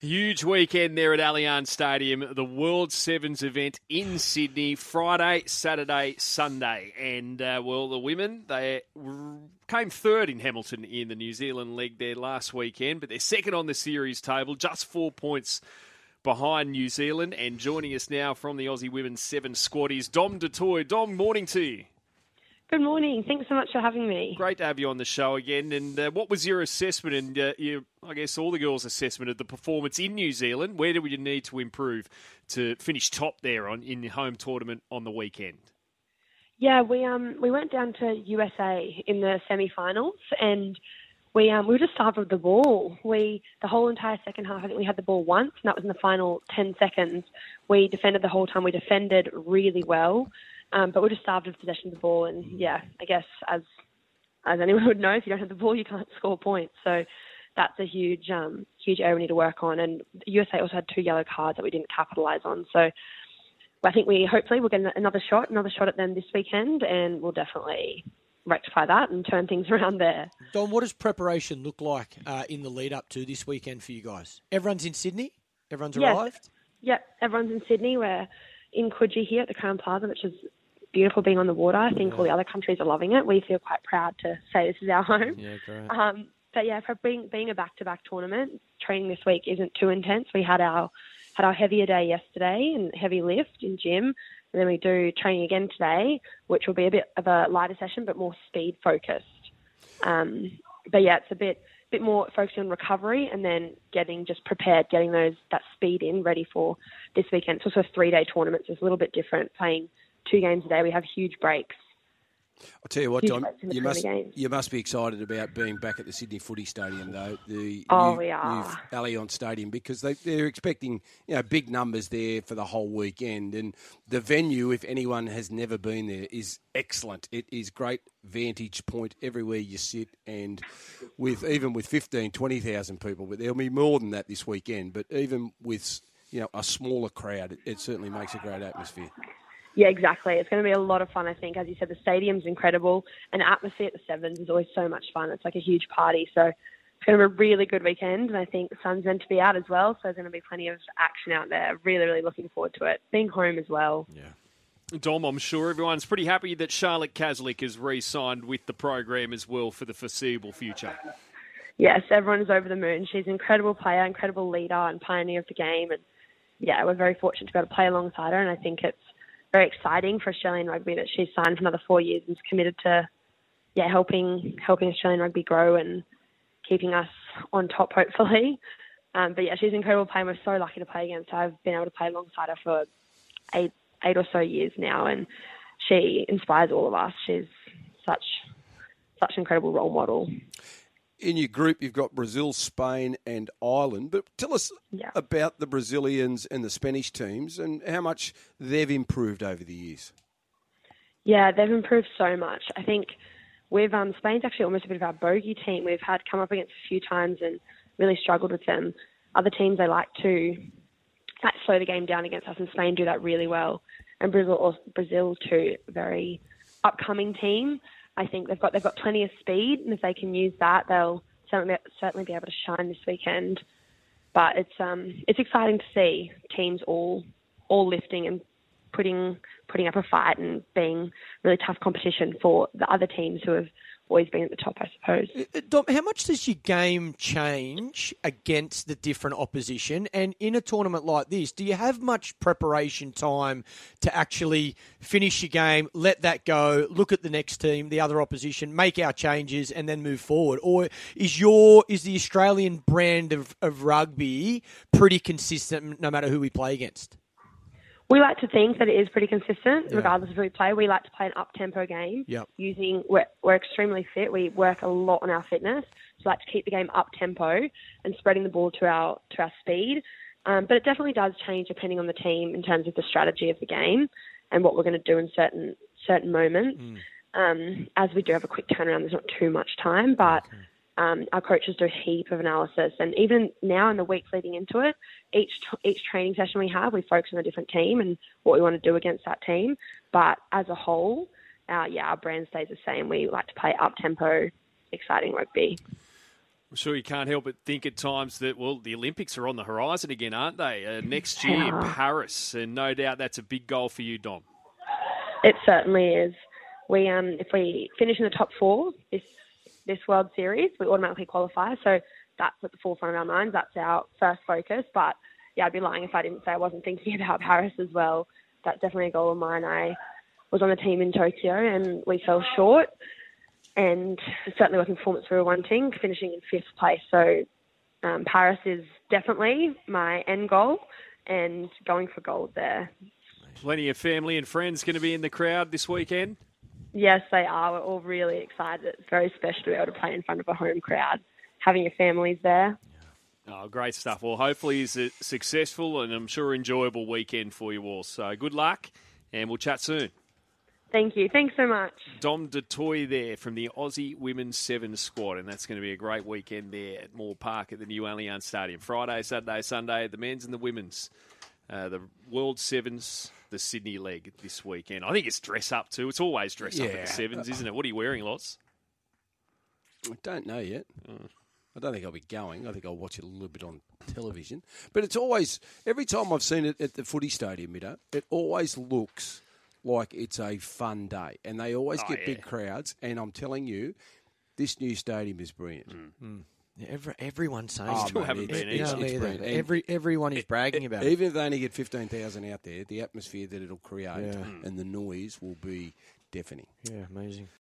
Huge weekend there at Allianz Stadium, the World Sevens event in Sydney, Friday, Saturday, Sunday. And, uh, well, the women, they came third in Hamilton in the New Zealand League there last weekend, but they're second on the series table, just four points behind New Zealand. And joining us now from the Aussie Women's Seven squad is Dom du Toit. Dom, morning to you. Good morning. Thanks so much for having me. Great to have you on the show again. And uh, what was your assessment and uh, your, I guess all the girls' assessment of the performance in New Zealand? Where do we need to improve to finish top there on in the home tournament on the weekend? Yeah, we um we went down to USA in the semi-finals and we um we were just starved of the ball. We the whole entire second half. I think we had the ball once, and that was in the final ten seconds. We defended the whole time. We defended really well. Um, but we're just starved of possession of the ball, and yeah, I guess as as anyone would know, if you don't have the ball, you can't score points. So that's a huge um, huge area we need to work on. And USA also had two yellow cards that we didn't capitalise on. So I think we hopefully we'll get another shot, another shot at them this weekend, and we'll definitely rectify that and turn things around there. Dom, what does preparation look like uh, in the lead up to this weekend for you guys? Everyone's in Sydney. Everyone's yes. arrived. Yep, everyone's in Sydney. We're in Coogee here at the Crowne Plaza, which is beautiful being on the water. I think all the other countries are loving it. We feel quite proud to say this is our home. Yeah, great. Um, but yeah, for being being a back to back tournament, training this week isn't too intense. We had our had our heavier day yesterday and heavy lift in gym, and then we do training again today, which will be a bit of a lighter session but more speed focused. Um, but yeah, it's a bit bit more focusing on recovery and then getting just prepared, getting those that speed in ready for this weekend. It's also a three day tournament, so it's a little bit different playing two games a day. We have huge breaks. I'll tell you what, Dom, you must you must be excited about being back at the Sydney Footy Stadium, though. The oh, new, we are. new Allianz Stadium because they, they're expecting you know big numbers there for the whole weekend, and the venue, if anyone has never been there, is excellent. It is great vantage point everywhere you sit, and with even with 15, 20,000 people, but there'll be more than that this weekend. But even with you know a smaller crowd, it, it certainly makes a great atmosphere. Yeah, exactly. It's going to be a lot of fun, I think. As you said, the stadium's incredible, and the atmosphere at the Sevens is always so much fun. It's like a huge party. So it's going to be a really good weekend, and I think the sun's meant to be out as well, so there's going to be plenty of action out there. Really, really looking forward to it. Being home as well. Yeah. Dom, I'm sure everyone's pretty happy that Charlotte Caslick has re-signed with the program as well for the foreseeable future. Yes, everyone's over the moon. She's an incredible player, incredible leader, and pioneer of the game. And yeah, we're very fortunate to be able to play alongside her, and I think it's very exciting for Australian rugby that she's signed for another four years and is committed to, yeah, helping helping Australian rugby grow and keeping us on top, hopefully. Um, but yeah, she's an incredible player. We're so lucky to play against her. I've been able to play alongside her for eight eight or so years now, and she inspires all of us. She's such such an incredible role model in your group, you've got Brazil, Spain, and Ireland. But tell us yeah. about the Brazilians and the Spanish teams and how much they've improved over the years. Yeah, they've improved so much. I think we've um, Spain's actually almost a bit of our bogey team. We've had come up against a few times and really struggled with them. Other teams they like to like slow the game down against us, and Spain do that really well. And Brazil, Brazil too, very upcoming team. I think they've got they've got plenty of speed, and if they can use that, they'll certainly certainly be able to shine this weekend. But it's um it's exciting to see teams all all lifting and putting putting up a fight and being really tough competition for the other teams who have always been at the top, I suppose. Uh, uh, Dom, how much does your game change against the different opposition? And in a tournament like this, do you have much preparation time to actually finish your game, let that go, look at the next team, the other opposition, make our changes, and then move forward? Or is your is the Australian brand of, of rugby pretty consistent no matter who we play against? We like to think that it is pretty consistent, yeah. regardless of who we play. We like to play an up tempo game. Yep. Using we're, we're extremely fit. We work a lot on our fitness. So we like to keep the game up tempo and spreading the ball to our to our speed. Um, but it definitely does change depending on the team in terms of the strategy of the game and what we're going to do in certain certain moments. Mm. Um, as we do have a quick turnaround, there's not too much time, but okay. Um, our coaches do a heap of analysis, and even now in the weeks leading into it, each each training session we have, we focus on a different team and what we want to do against that team. But as a whole, our yeah, our brand stays the same. We like to play up tempo, exciting rugby. I'm sure you can't help but think at times that, well, the Olympics are on the horizon again, aren't they? Uh, next year, Yeah. Paris, and no doubt that's a big goal for you, Dom. It certainly is. We um, if we finish in the top four this this World Series, we automatically qualify. So that's at the forefront of our minds. That's our first focus. But yeah, I'd be lying if I didn't say I wasn't thinking about Paris as well. That's definitely a goal of mine. I was on the team in Tokyo and we fell short. And certainly wasn't performance we were wanting, finishing in fifth place. So um, Paris is definitely my end goal and going for gold there. Plenty of family and friends going to be in the crowd this weekend. Yes, they are. We're all really excited. It's very special to be able to play in front of a home crowd. Having your families there. Oh, great stuff. Well, hopefully it's a successful and I'm sure enjoyable weekend for you all. So good luck, and we'll chat soon. Thank you. Thanks so much. Dom du Toit there from the Aussie Women's Seven squad, and that's going to be a great weekend there at Moore Park at the new Allianz Stadium. Friday, Saturday, Sunday, the men's and the women's. Uh, the World Sevens, the Sydney leg this weekend. I think it's dress up too. It's always dress up at Yeah. the Sevens, isn't it? What are you wearing, Lots? I don't know yet. Mm. I don't think I'll be going. I think I'll watch it a little bit on television. But it's always every time I've seen it at the footy stadium, Middo, it always looks like it's a fun day, and they always Oh, get yeah. big crowds. And I'm telling you, this new stadium is brilliant. Every, everyone's saying Oh, it. Still haven't it's- been it's- No, it's brilliant. Every everyone is bragging about it. Even if they only get fifteen thousand out there, the atmosphere that it'll create Yeah. and the noise will be deafening. Yeah, amazing.